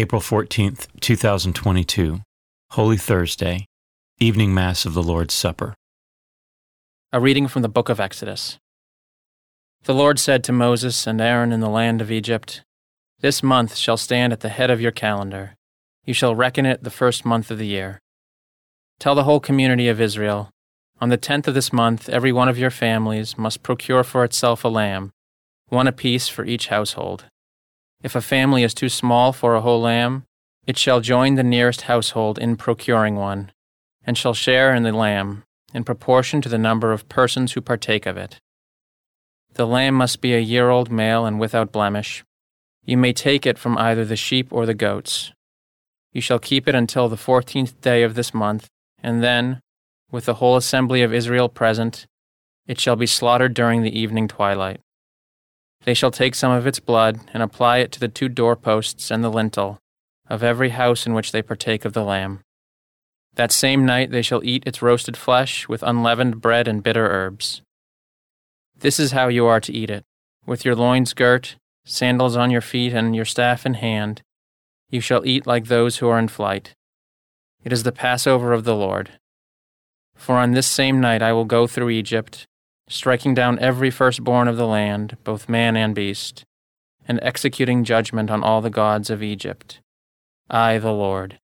April 14th, 2022, Holy Thursday, Evening Mass of the Lord's Supper. A reading from the book of Exodus. The Lord said to Moses and Aaron in the land of Egypt, This month shall stand at the head of your calendar. You shall reckon it the first month of the year. Tell the whole community of Israel, On the tenth of this month, every one of your families must procure for itself a lamb, one apiece for each household. If a family is too small for a whole lamb, it shall join the nearest household in procuring one, and shall share in the lamb, in proportion to the number of persons who partake of it. The lamb must be a year old male and without blemish. You may take it from either the sheep or the goats. You shall keep it until the fourteenth day of this month, and then, with the whole assembly of Israel present, it shall be slaughtered during the evening twilight. They shall take some of its blood and apply it to the two doorposts and the lintel of every house in which they partake of the lamb. That same night they shall eat its roasted flesh with unleavened bread and bitter herbs. This is how you are to eat it with your loins girt, sandals on your feet, and your staff in hand. You shall eat like those who are in flight. It is the Passover of the Lord. For on this same night I will go through Egypt striking down every firstborn of the land, both man and beast, and executing judgment on all the gods of Egypt. I, the Lord.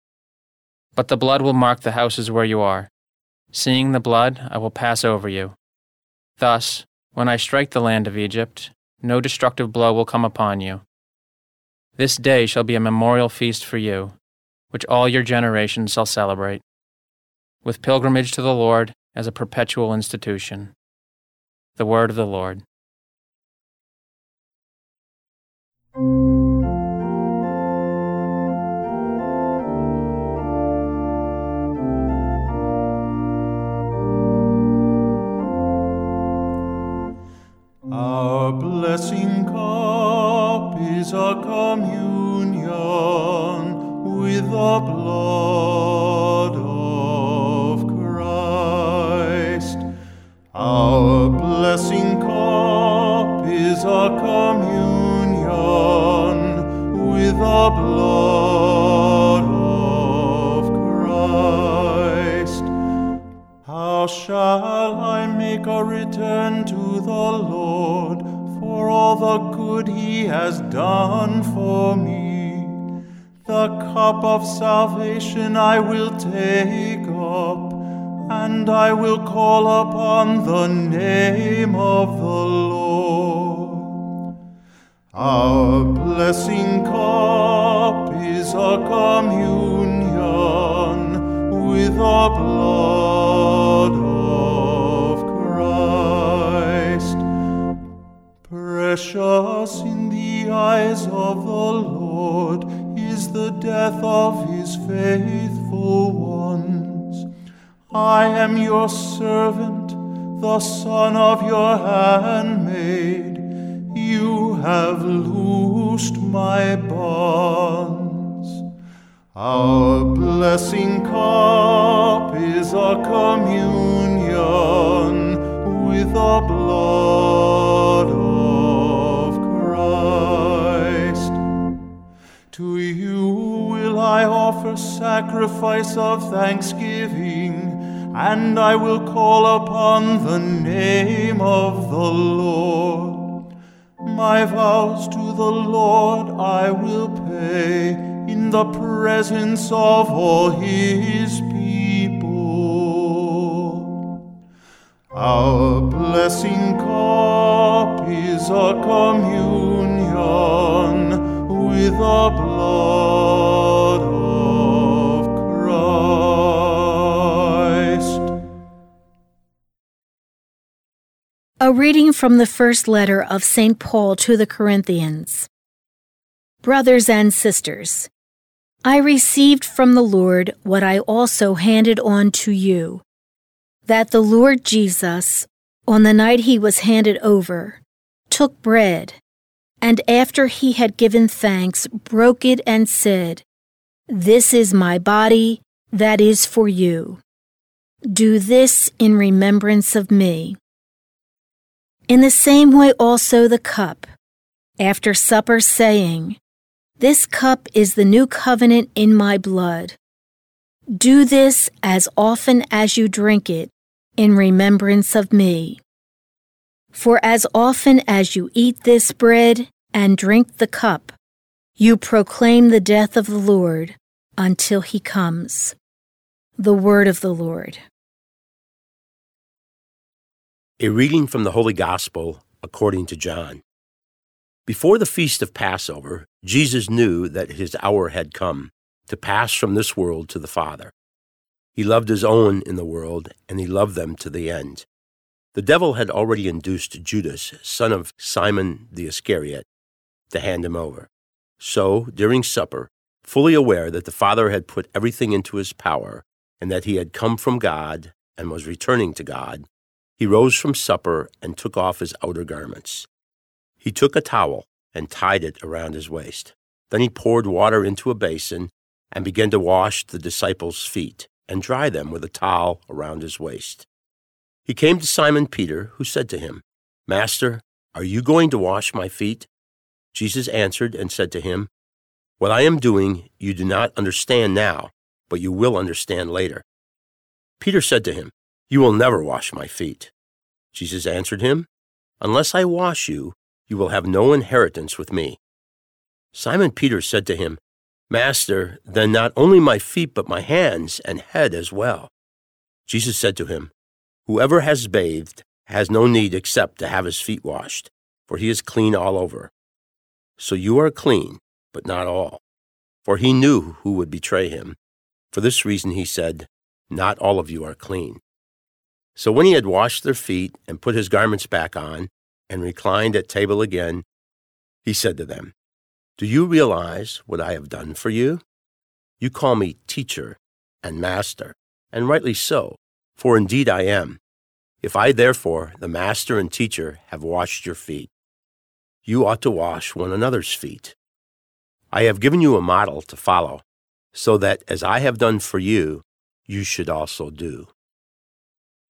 But the blood will mark the houses where you are. Seeing the blood, I will pass over you. Thus, when I strike the land of Egypt, no destructive blow will come upon you. This day shall be a memorial feast for you, which all your generations shall celebrate, with pilgrimage to the Lord as a perpetual institution. The word of the Lord. Our blessing cup is a communion shall I make a return to the Lord for all the good he has done for me? The cup of salvation I will take up, and I will call upon the name of the Lord. Our blessing cup is a communion death of his faithful ones. I am your servant, the son of your handmaid. You have loosed my bonds. Our blessing cup is a communion with the blood of Christ. To you I offer sacrifice of thanksgiving, and I will call upon the name of the Lord. My vows to the Lord I will pay in the presence of all his people. Our blessing cup is a communion A reading from the first letter of St. Paul to the Corinthians. Brothers and sisters, I received from the Lord what I also handed on to you that the Lord Jesus, on the night he was handed over, took bread, and after he had given thanks, broke it and said, This is my body that is for you. Do this in remembrance of me. In the same way, also the cup, after supper, saying, This cup is the new covenant in my blood. Do this as often as you drink it in remembrance of me. For as often as you eat this bread and drink the cup, you proclaim the death of the Lord until he comes. The word of the Lord. A reading from the Holy Gospel according to John. Before the feast of Passover, Jesus knew that his hour had come to pass from this world to the Father. He loved his own in the world, and he loved them to the end. The devil had already induced Judas, son of Simon the Iscariot, to hand him over. So, during supper, fully aware that the Father had put everything into his power, and that he had come from God and was returning to God, he rose from supper and took off his outer garments. He took a towel and tied it around his waist. Then he poured water into a basin and began to wash the disciples' feet and dry them with a towel around his waist. He came to Simon Peter, who said to him, Master, are you going to wash my feet? Jesus answered and said to him, What I am doing you do not understand now, but you will understand later. Peter said to him, You will never wash my feet. Jesus answered him, Unless I wash you, you will have no inheritance with me. Simon Peter said to him, Master, then not only my feet, but my hands and head as well. Jesus said to him, Whoever has bathed has no need except to have his feet washed, for he is clean all over. So you are clean, but not all. For he knew who would betray him. For this reason he said, Not all of you are clean. So when he had washed their feet and put his garments back on, and reclined at table again, he said to them, Do you realize what I have done for you? You call me teacher and master, and rightly so for indeed I am. If I therefore, the master and teacher, have washed your feet, you ought to wash one another's feet. I have given you a model to follow, so that as I have done for you, you should also do.